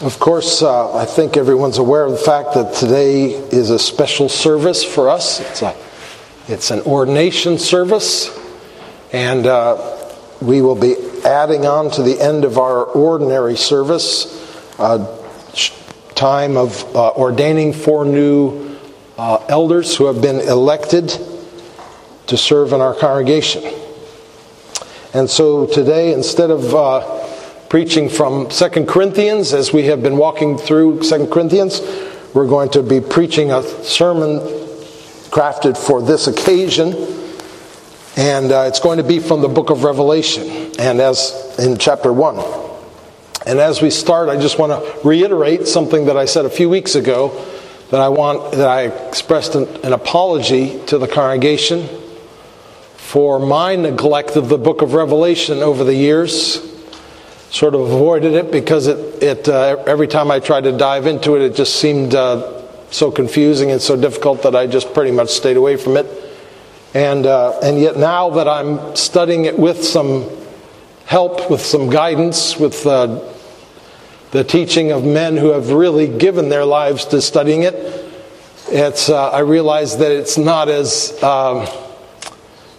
Of course, uh, I think everyone's aware of the fact that today is a special service for us. It's, a, it's an ordination service, and uh, we will be adding on to the end of our ordinary service a time of uh, ordaining four new uh, elders who have been elected to serve in our congregation. And so today, instead of uh, preaching from Second Corinthians as we have been walking through Second Corinthians. We're going to be preaching a sermon crafted for this occasion, and uh, it's going to be from the book of Revelation, and as in chapter 1. And as we start, I just want to reiterate something that I said a few weeks ago that I want that I expressed an, an apology to the congregation for my neglect of the book of Revelation over the years sort of avoided it because it, it uh, every time I tried to dive into it, it just seemed uh, so confusing and so difficult that I just pretty much stayed away from it. And, uh, and yet now that I'm studying it with some help, with some guidance, with uh, the teaching of men who have really given their lives to studying it, it's, uh, I realize that it's not as um,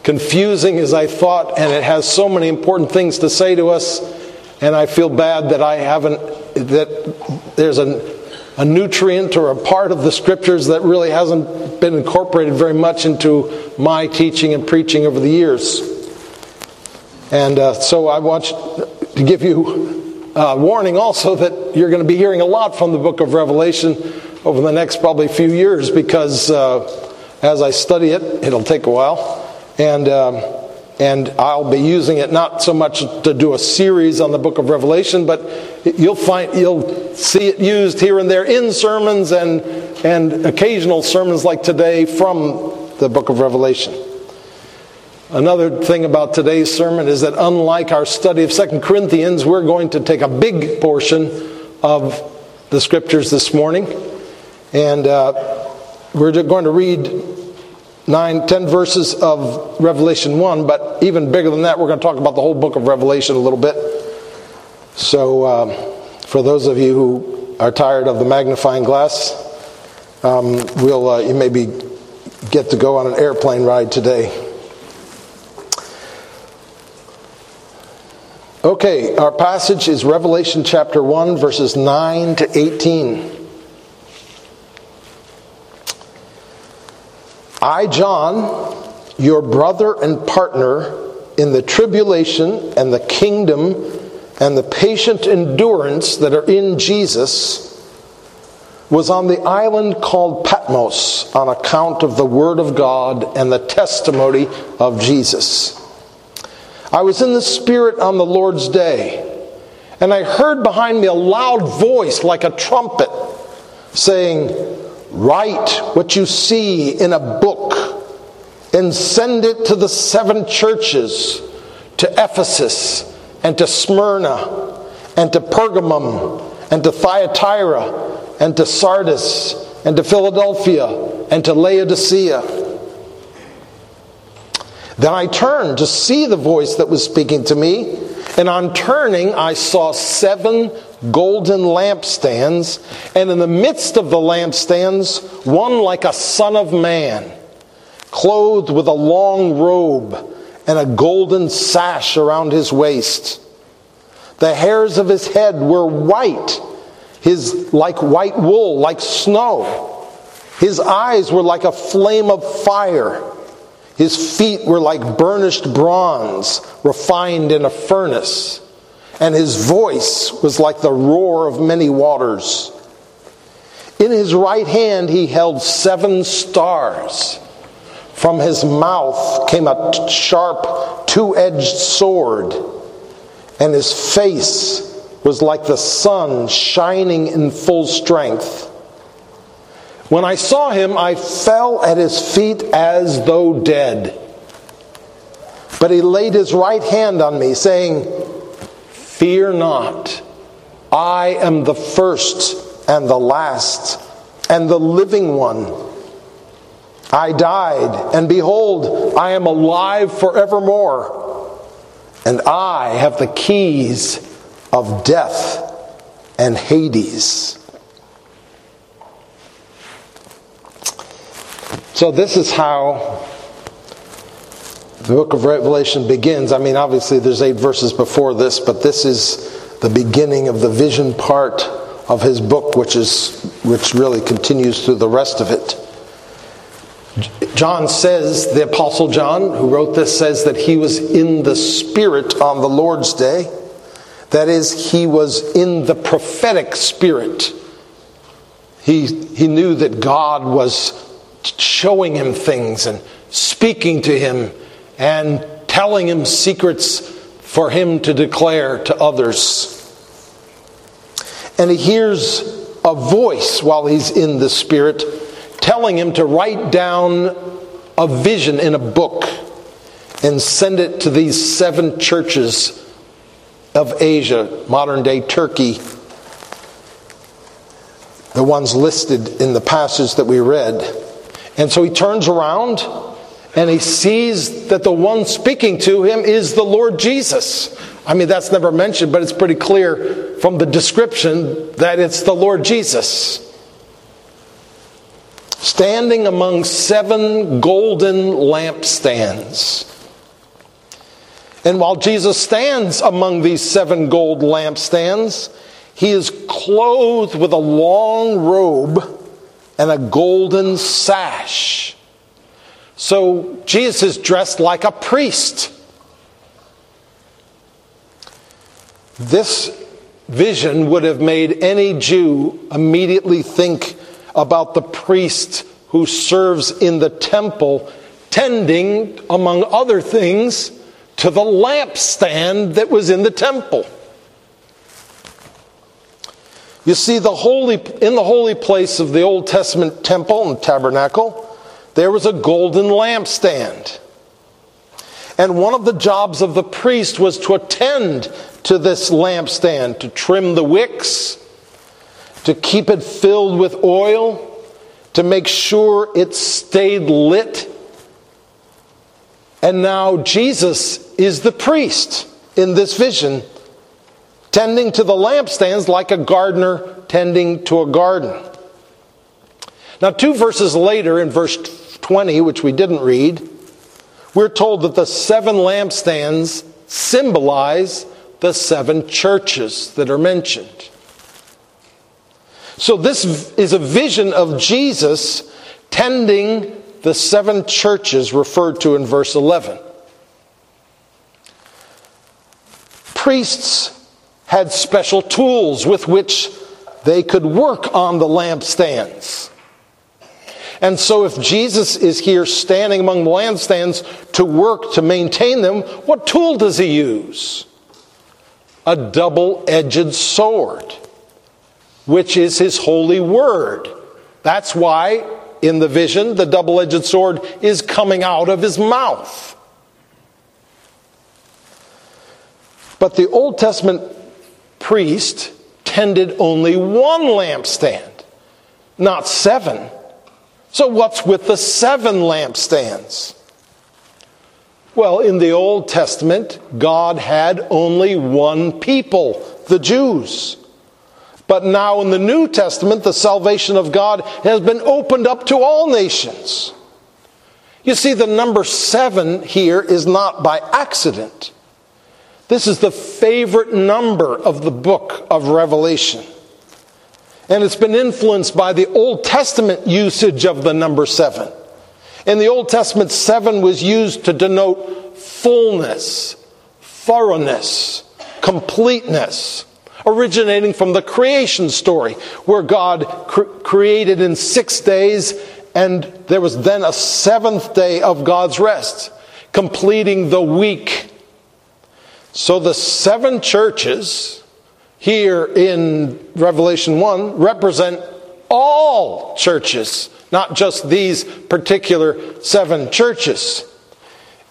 confusing as I thought, and it has so many important things to say to us and I feel bad that I haven't, that there's a, a nutrient or a part of the scriptures that really hasn't been incorporated very much into my teaching and preaching over the years. And uh, so I want to give you a warning also that you're going to be hearing a lot from the book of Revelation over the next probably few years because uh, as I study it, it'll take a while. And. Um, and I'll be using it not so much to do a series on the book of Revelation, but you'll find you'll see it used here and there in sermons and and occasional sermons like today from the book of Revelation. Another thing about today's sermon is that unlike our study of Second Corinthians, we're going to take a big portion of the scriptures this morning, and uh, we're going to read nine, ten verses of Revelation 1, but even bigger than that, we're going to talk about the whole book of Revelation a little bit. So, um, for those of you who are tired of the magnifying glass, um, we'll uh, you maybe get to go on an airplane ride today. Okay, our passage is Revelation chapter 1, verses 9 to 18. I, John, your brother and partner in the tribulation and the kingdom and the patient endurance that are in Jesus, was on the island called Patmos on account of the Word of God and the testimony of Jesus. I was in the Spirit on the Lord's day, and I heard behind me a loud voice like a trumpet saying, Write what you see in a book and send it to the seven churches to Ephesus and to Smyrna and to Pergamum and to Thyatira and to Sardis and to Philadelphia and to Laodicea. Then I turned to see the voice that was speaking to me, and on turning, I saw seven golden lampstands, and in the midst of the lampstands, one like a son of man, clothed with a long robe and a golden sash around his waist. The hairs of his head were white, his like white wool, like snow. His eyes were like a flame of fire. His feet were like burnished bronze, refined in a furnace and his voice was like the roar of many waters. In his right hand he held seven stars. From his mouth came a sharp, two edged sword, and his face was like the sun shining in full strength. When I saw him, I fell at his feet as though dead. But he laid his right hand on me, saying, Fear not. I am the first and the last and the living one. I died, and behold, I am alive forevermore. And I have the keys of death and Hades. So, this is how the book of Revelation begins. I mean, obviously, there's eight verses before this, but this is the beginning of the vision part of his book, which, is, which really continues through the rest of it. John says, the Apostle John, who wrote this, says that he was in the Spirit on the Lord's day. That is, he was in the prophetic spirit. He, he knew that God was showing him things and speaking to him and telling him secrets for him to declare to others. And he hears a voice while he's in the Spirit telling him to write down a vision in a book and send it to these seven churches of Asia, modern day Turkey, the ones listed in the passage that we read. And so he turns around and he sees that the one speaking to him is the Lord Jesus. I mean, that's never mentioned, but it's pretty clear from the description that it's the Lord Jesus. Standing among seven golden lampstands. And while Jesus stands among these seven gold lampstands, he is clothed with a long robe and a golden sash. So Jesus is dressed like a priest. This vision would have made any Jew immediately think about the priest who serves in the temple, tending, among other things, to the lampstand that was in the temple. You see, the holy, in the holy place of the Old Testament temple and tabernacle, there was a golden lampstand. And one of the jobs of the priest was to attend to this lampstand, to trim the wicks, to keep it filled with oil, to make sure it stayed lit and now Jesus is the priest in this vision, tending to the lampstands like a gardener tending to a garden. Now, two verses later, in verse 20, which we didn't read, we're told that the seven lampstands symbolize the seven churches that are mentioned. So, this is a vision of Jesus tending the seven churches referred to in verse 11. Priests had special tools with which they could work on the lampstands. And so, if Jesus is here standing among the lampstands to work to maintain them, what tool does he use? A double edged sword, which is his holy word. That's why in the vision, the double edged sword is coming out of his mouth. But the Old Testament priest tended only one lampstand, not seven. So, what's with the seven lampstands? Well, in the Old Testament, God had only one people, the Jews. But now in the New Testament, the salvation of God has been opened up to all nations. You see, the number seven here is not by accident. This is the favorite number of the book of Revelation. And it's been influenced by the Old Testament usage of the number seven. In the Old Testament, seven was used to denote fullness, thoroughness, completeness originating from the creation story, where God cr- created in six days, and there was then a seventh day of God's rest, completing the week. So the seven churches here in Revelation 1 represent all churches, not just these particular seven churches.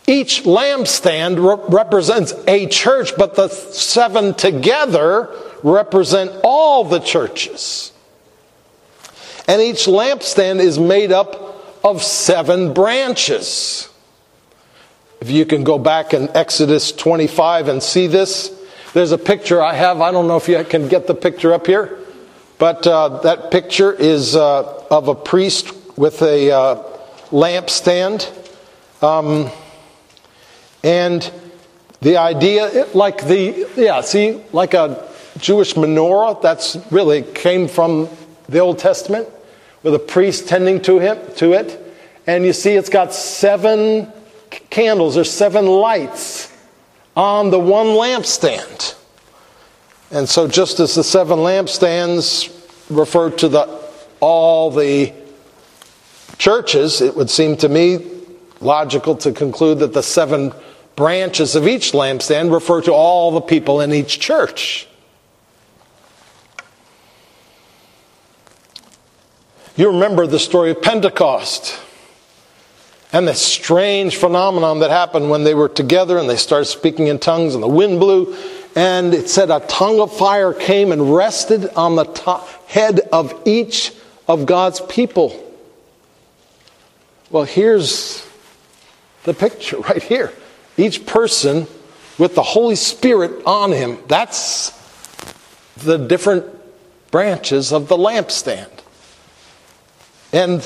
Each lampstand re- represents a church, but the seven together represent all the churches. And each lampstand is made up of seven branches. If you can go back in Exodus 25 and see this, There's a picture I have. I don't know if you can get the picture up here, but uh, that picture is uh, of a priest with a uh, lampstand. Um, and the idea, like the, yeah, see, like a Jewish menorah, that's really came from the Old Testament, with a priest tending to, him, to it. And you see, it's got seven candles or seven lights on the one lampstand. And so, just as the seven lampstands refer to the, all the churches, it would seem to me logical to conclude that the seven branches of each lampstand refer to all the people in each church. You remember the story of Pentecost and the strange phenomenon that happened when they were together and they started speaking in tongues and the wind blew and it said a tongue of fire came and rested on the top, head of each of God's people. Well, here's the picture right here. Each person with the Holy Spirit on him. That's the different branches of the lampstand. And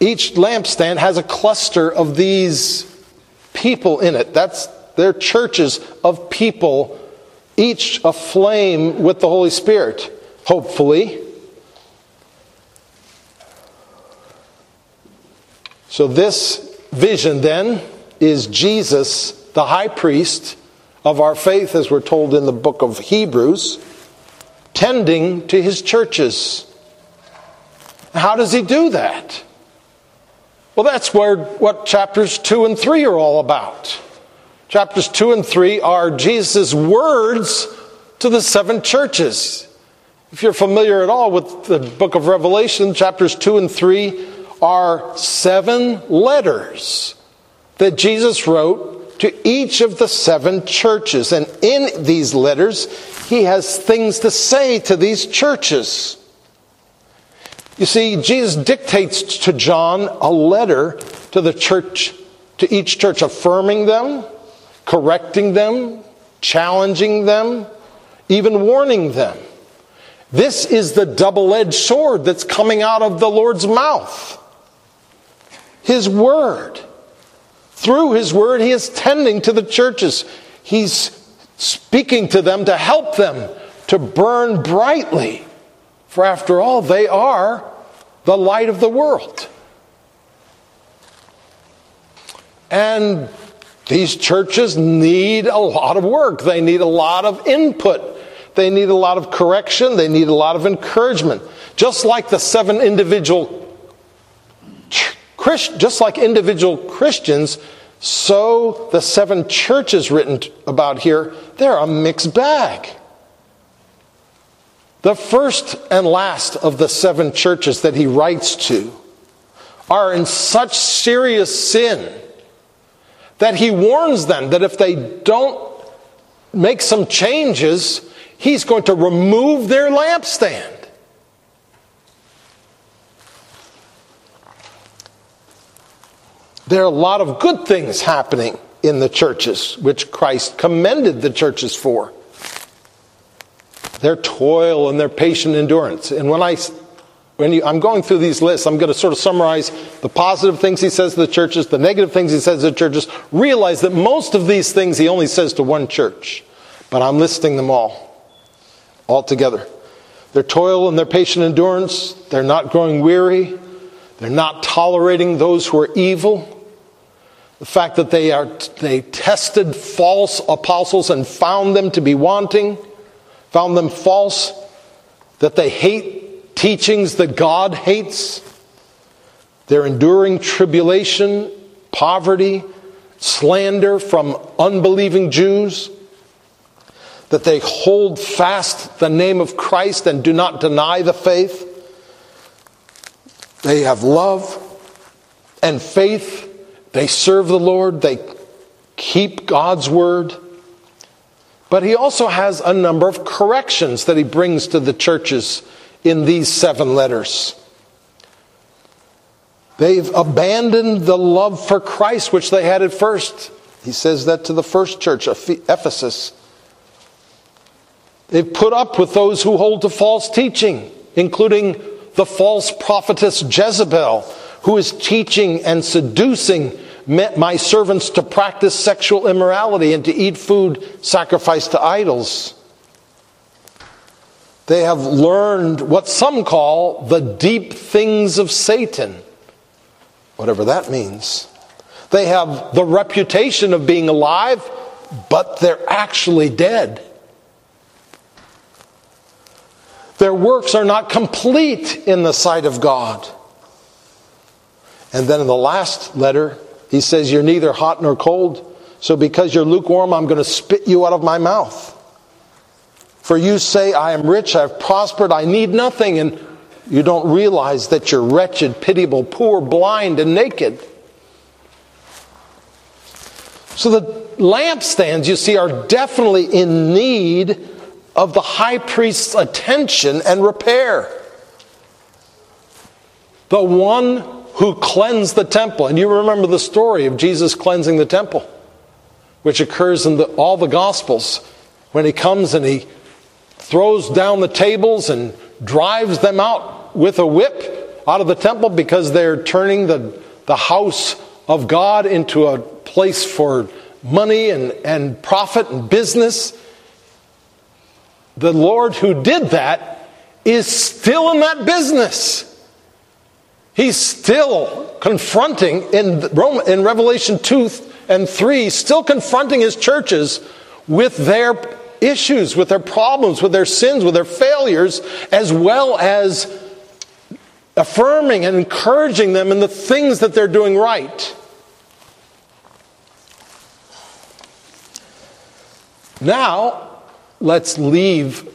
each lampstand has a cluster of these people in it. That's their churches of people, each aflame with the Holy Spirit, hopefully. So, this vision then is Jesus, the high priest of our faith, as we're told in the book of Hebrews, tending to his churches. How does he do that? Well, that's where what chapters 2 and 3 are all about. Chapters 2 and 3 are Jesus' words to the seven churches. If you're familiar at all with the book of Revelation, chapters 2 and 3 are seven letters that Jesus wrote to each of the seven churches. And in these letters, he has things to say to these churches. You see, Jesus dictates to John a letter to the church, to each church, affirming them, correcting them, challenging them, even warning them. This is the double edged sword that's coming out of the Lord's mouth. His word. Through his word, he is tending to the churches. He's speaking to them to help them to burn brightly for after all, they are the light of the world. And these churches need a lot of work. They need a lot of input. They need a lot of correction. They need a lot of encouragement. Just like the seven individual, just like individual Christians, so the seven churches written about here, they're a mixed bag. The first and last of the seven churches that he writes to are in such serious sin that he warns them that if they don't make some changes, he's going to remove their lampstand. There are a lot of good things happening in the churches, which Christ commended the churches for their toil and their patient endurance. And when I when you, I'm going through these lists, I'm going to sort of summarize the positive things he says to the churches, the negative things he says to the churches. Realize that most of these things he only says to one church, but I'm listing them all, all together. Their toil and their patient endurance, they're not growing weary, they're not tolerating those who are evil. The fact that they, are, they tested false apostles and found them to be wanting found them false, that they hate teachings that God hates. They're enduring tribulation, poverty, slander from unbelieving Jews. That they hold fast the name of Christ and do not deny the faith. They have love and faith. They serve the Lord. They keep God's word. But he also has a number of corrections that he brings to the churches in these seven letters. They've abandoned the love for Christ which they had at first. He says that to the first church, Ephesus. They've put up with those who hold to false teaching, including the false prophetess Jezebel, who is teaching and seducing my servants to practice sexual immorality and to eat food sacrificed to idols. They have learned what some call the deep things of Satan, whatever that means. They have the reputation of being alive, but they're actually dead. Their works are not complete in the sight of God. And then in the last letter, he says, You're neither hot nor cold. So because you're lukewarm, I'm going to spit you out of my mouth. For you say, I am rich, I've prospered, I need nothing. And you don't realize that you're wretched, pitiable, poor, blind, and naked. So the lampstands, you see, are definitely in need of the high priest's attention and repair. The one who cleansed the temple. And you remember the story of Jesus cleansing the temple, which occurs in the, all the Gospels when he comes and he throws down the tables and drives them out with a whip out of the temple because they're turning the, the house of God into a place for money and, and profit and business. The Lord who did that is still in that business. He's still confronting in, Rome, in Revelation 2 and 3, still confronting his churches with their issues, with their problems, with their sins, with their failures, as well as affirming and encouraging them in the things that they're doing right. Now, let's leave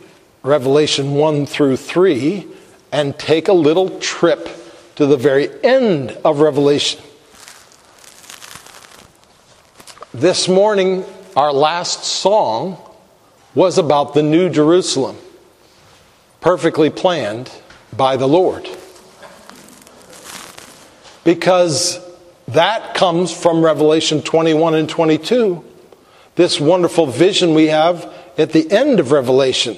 Revelation 1 through 3 and take a little trip to the very end of Revelation. This morning, our last song was about the New Jerusalem, perfectly planned by the Lord. Because that comes from Revelation 21 and 22, this wonderful vision we have at the end of Revelation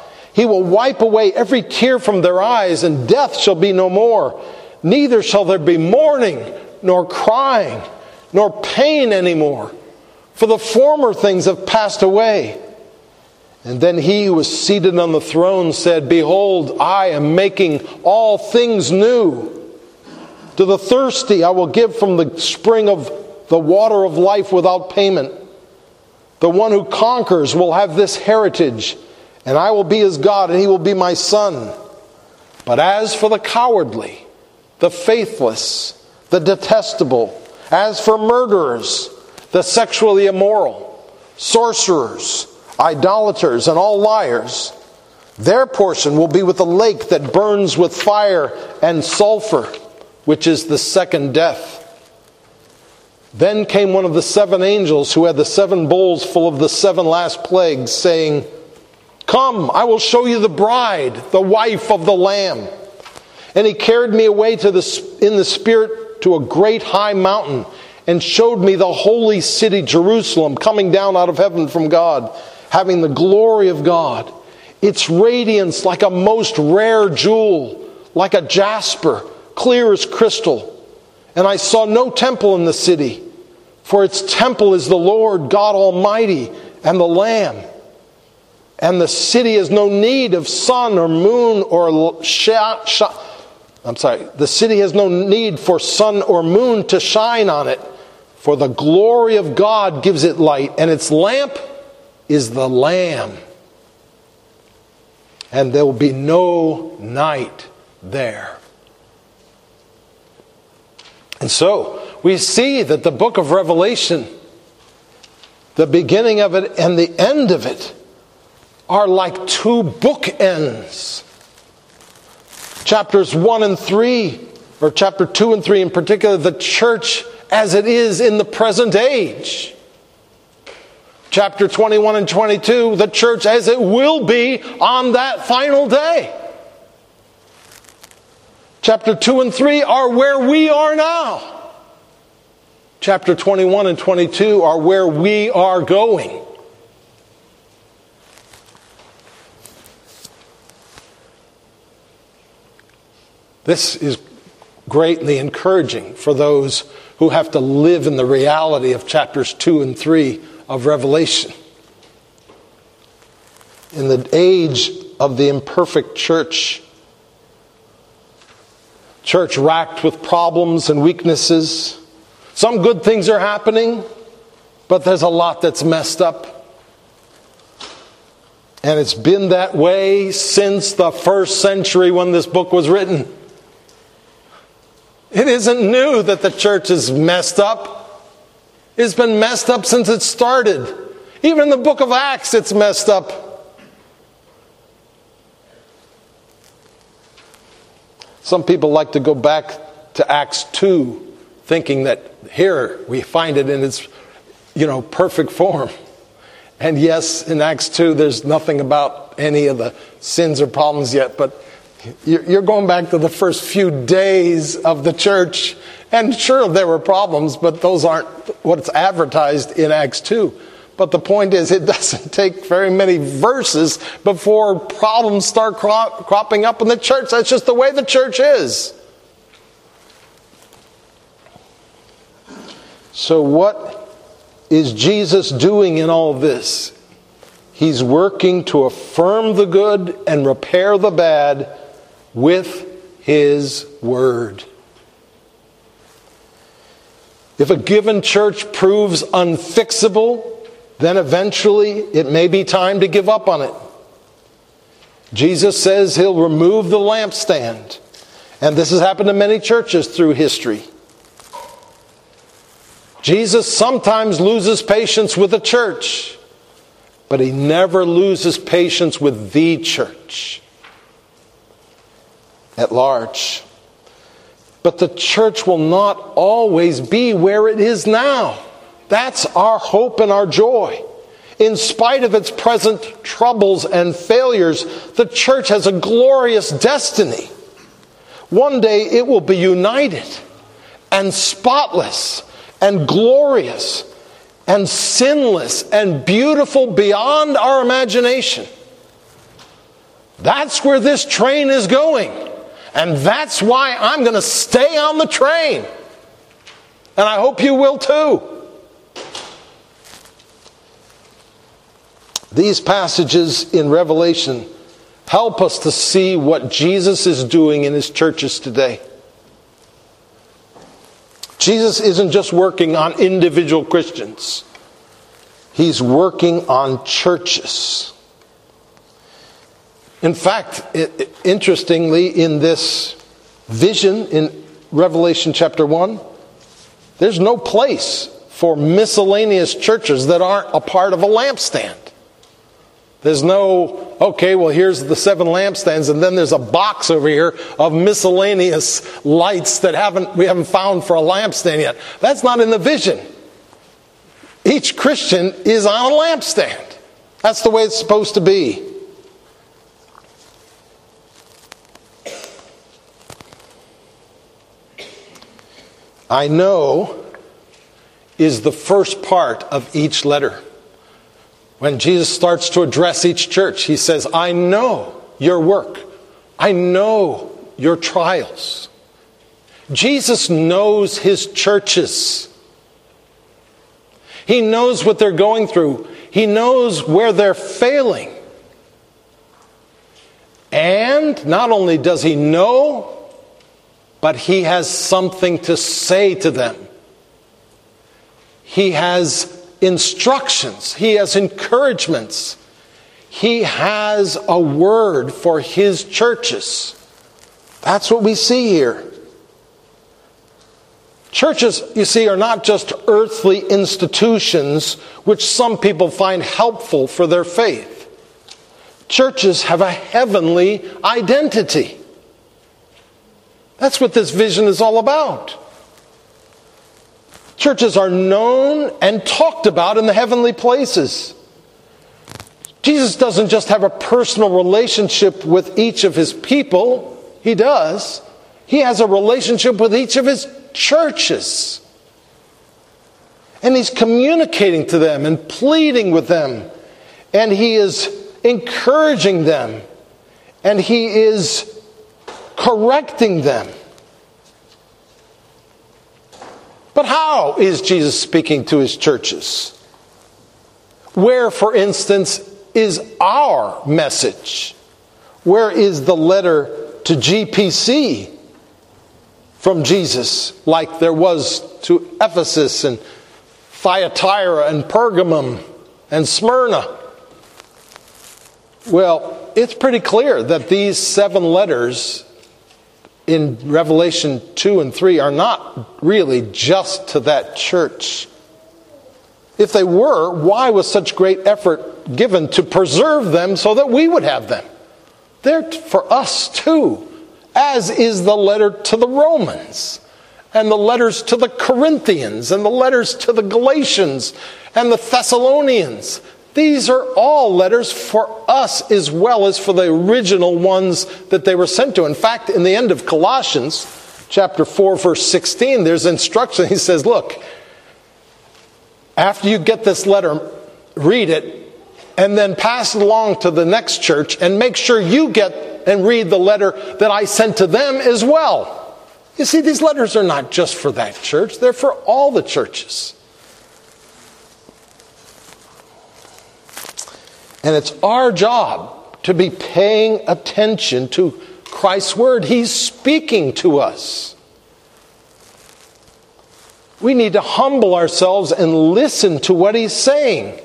He will wipe away every tear from their eyes, and death shall be no more. Neither shall there be mourning, nor crying, nor pain anymore, for the former things have passed away. And then he who was seated on the throne said, Behold, I am making all things new. To the thirsty I will give from the spring of the water of life without payment. The one who conquers will have this heritage and I will be his God, and he will be my son. But as for the cowardly, the faithless, the detestable, as for murderers, the sexually immoral, sorcerers, idolaters, and all liars, their portion will be with the lake that burns with fire and sulfur, which is the second death. Then came one of the seven angels who had the seven bowls full of the seven last plagues, saying, Come, I will show you the bride, the wife of the Lamb. And he carried me away to the, in the Spirit to a great high mountain and showed me the holy city, Jerusalem, coming down out of heaven from God, having the glory of God. Its radiance like a most rare jewel, like a jasper, clear as crystal. And I saw no temple in the city, for its temple is the Lord God Almighty and the Lamb. And the city has no need of sun or moon or sh- I'm sorry, the city has no need for sun or moon to shine on it, for the glory of God gives it light, and its lamp is the Lamb. And there will be no night there. And so we see that the book of Revelation, the beginning of it and the end of it, are like two bookends. Chapters 1 and 3, or chapter 2 and 3 in particular, the church as it is in the present age. Chapter 21 and 22, the church as it will be on that final day. Chapter 2 and 3 are where we are now. Chapter 21 and 22 are where we are going. This is greatly encouraging for those who have to live in the reality of chapters 2 and 3 of Revelation. In the age of the imperfect church, church racked with problems and weaknesses, some good things are happening, but there's a lot that's messed up. And it's been that way since the first century when this book was written. It isn't new that the church is messed up. It's been messed up since it started. Even in the book of Acts, it's messed up. Some people like to go back to Acts 2, thinking that here we find it in its you know, perfect form. And yes, in Acts 2, there's nothing about any of the sins or problems yet, but you're going back to the first few days of the church, and sure, there were problems, but those aren't what's advertised in Acts 2. But the point is, it doesn't take very many verses before problems start cropping up in the church. That's just the way the church is. So, what is Jesus doing in all this? He's working to affirm the good and repair the bad with His Word. If a given church proves unfixable, then eventually it may be time to give up on it. Jesus says he'll remove the lampstand. And this has happened to many churches through history. Jesus sometimes loses patience with a church, but he never loses patience with the church at large. But the church will not always be where it is now. That's our hope and our joy. In spite of its present troubles and failures, the church has a glorious destiny. One day it will be united and spotless and glorious and sinless and beautiful beyond our imagination. That's where this train is going. And that's why I'm going to stay on the train. And I hope you will too. These passages in Revelation help us to see what Jesus is doing in his churches today. Jesus isn't just working on individual Christians, he's working on churches. In fact, it, interestingly, in this vision in Revelation chapter 1, there's no place for miscellaneous churches that aren't a part of a lampstand. There's no, okay, well, here's the seven lampstands, and then there's a box over here of miscellaneous lights that haven't, we haven't found for a lampstand yet. That's not in the vision. Each Christian is on a lampstand. That's the way it's supposed to be. I know is the first part of each letter. When Jesus starts to address each church, he says, I know your work. I know your trials. Jesus knows his churches. He knows what they're going through. He knows where they're failing. And not only does he know, but he has something to say to them. He has instructions, he has encouragements, he has a word for his churches. That's what we see here. Churches, you see, are not just earthly institutions which some people find helpful for their faith. Churches have a heavenly identity. That's what this vision is all about. Churches are known and talked about in the heavenly places. Jesus doesn't just have a personal relationship with each of his people, he does. He has a relationship with each of his churches. And he's communicating to them and pleading with them. And he is encouraging them. And he is correcting them. But how is Jesus speaking to his churches? Where, for instance, is our message? Where is the letter to GPC from Jesus, like there was to Ephesus and Thyatira and Pergamum and Smyrna? Well, it's pretty clear that these seven letters in Revelation 2 and 3 are not really just to that church. If they were, why was such great effort given to preserve them so that we would have them? They're for us too, as is the letter to the Romans, and the letters to the Corinthians, and the letters to the Galatians, and the Thessalonians. These are all letters for us as well as for the original ones that they were sent to. In fact, in the end of Colossians, chapter 4, verse 16, there's instruction. He says, Look, after you get this letter, read it, and then pass it along to the next church, and make sure you get and read the letter that I sent to them as well. You see, these letters are not just for that church, they're for all the churches. And it's our job to be paying attention to Christ's word. He's speaking to us. We need to humble ourselves and listen to what he's saying.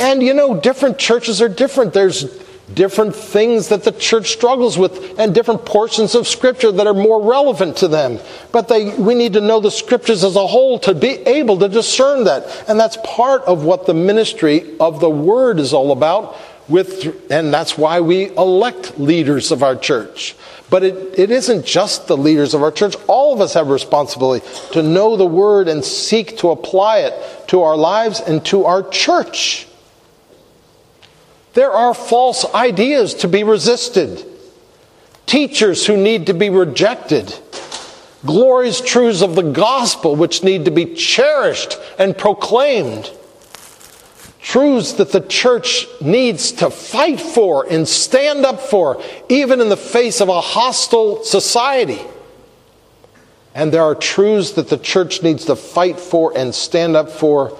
And you know, different churches are different. There's different things that the church struggles with and different portions of scripture that are more relevant to them. But they, we need to know the scriptures as a whole to be able to discern that. And that's part of what the ministry of the word is all about with and that's why we elect leaders of our church. But it, it isn't just the leaders of our church. All of us have responsibility to know the word and seek to apply it to our lives and to our church there are false ideas to be resisted, teachers who need to be rejected, glorious truths of the gospel which need to be cherished and proclaimed, truths that the church needs to fight for and stand up for, even in the face of a hostile society. And there are truths that the church needs to fight for and stand up for,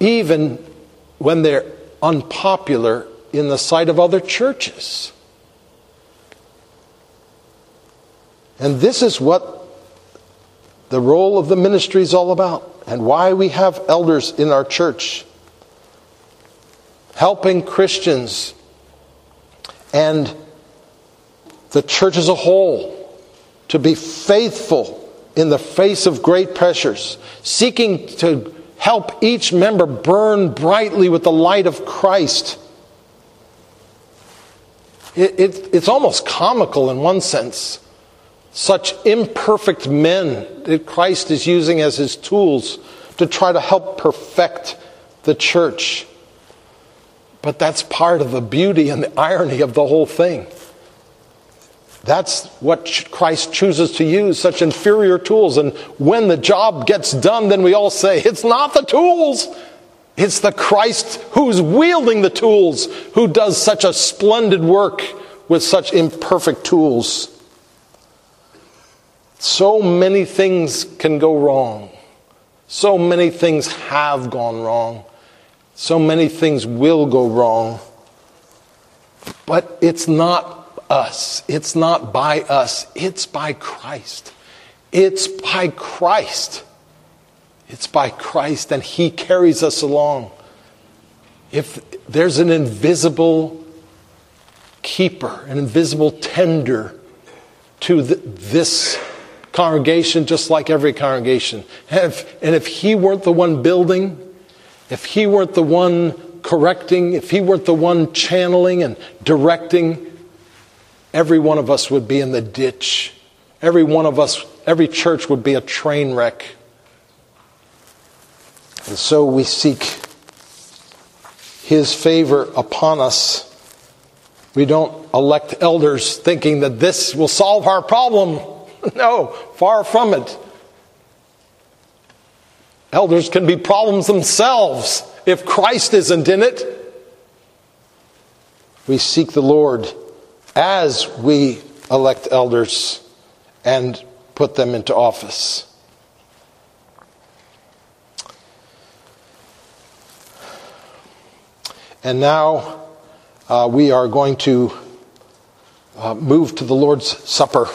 even when they're unpopular in the sight of other churches. And this is what the role of the ministry is all about and why we have elders in our church. Helping Christians and the church as a whole to be faithful in the face of great pressures, seeking to help each member burn brightly with the light of Christ it, it, it's almost comical in one sense. Such imperfect men that Christ is using as his tools to try to help perfect the church. But that's part of the beauty and the irony of the whole thing. That's what Christ chooses to use, such inferior tools. And when the job gets done, then we all say, it's not the tools, it's the Christ who's wielding the tools, who does such a splendid work with such imperfect tools. So many things can go wrong. So many things have gone wrong. So many things will go wrong. But it's not us. It's not by us. It's by Christ. It's by Christ. It's by Christ, and He carries us along. If there's an invisible keeper, an invisible tender to the, this congregation, just like every congregation, and if, and if He weren't the one building, if He weren't the one correcting, if He weren't the one channeling and directing, every one of us would be in the ditch. Every one of us, every church would be a train wreck. And so we seek His favor upon us. We don't elect elders thinking that this will solve our problem. No, far from it. Elders can be problems themselves if Christ isn't in it. We seek the Lord as we elect elders and put them into office. And now uh, we are going to uh, move to the Lord's Supper.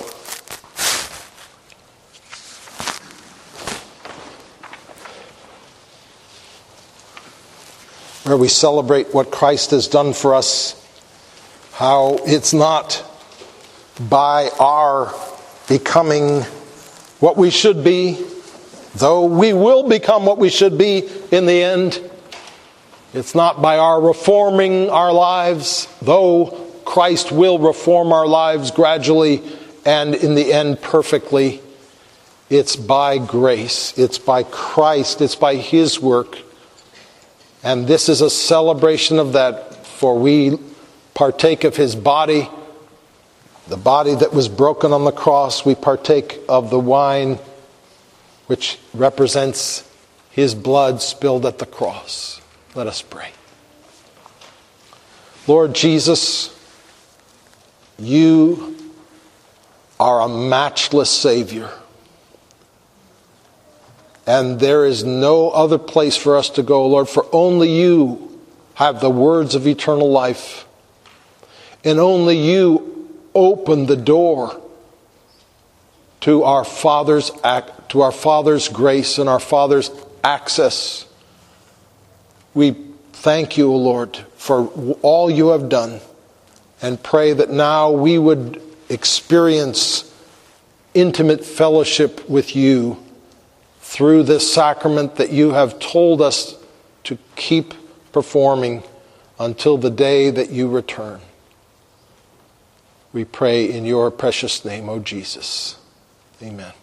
Where we celebrate what Christ has done for us, how it's not by our becoming what we should be, though we will become what we should be in the end it's not by our reforming our lives, though Christ will reform our lives gradually and in the end perfectly. It's by grace, it's by Christ, it's by His work. And this is a celebration of that, for we partake of His body, the body that was broken on the cross. We partake of the wine, which represents His blood spilled at the cross. Let us pray. Lord Jesus, you are a matchless Savior. And there is no other place for us to go, Lord, for only you have the words of eternal life. And only you open the door to our Father's act, to our Father's grace and our Father's access we thank you, O Lord, for all you have done and pray that now we would experience intimate fellowship with you through this sacrament that you have told us to keep performing until the day that you return. We pray in your precious name, O Jesus. Amen.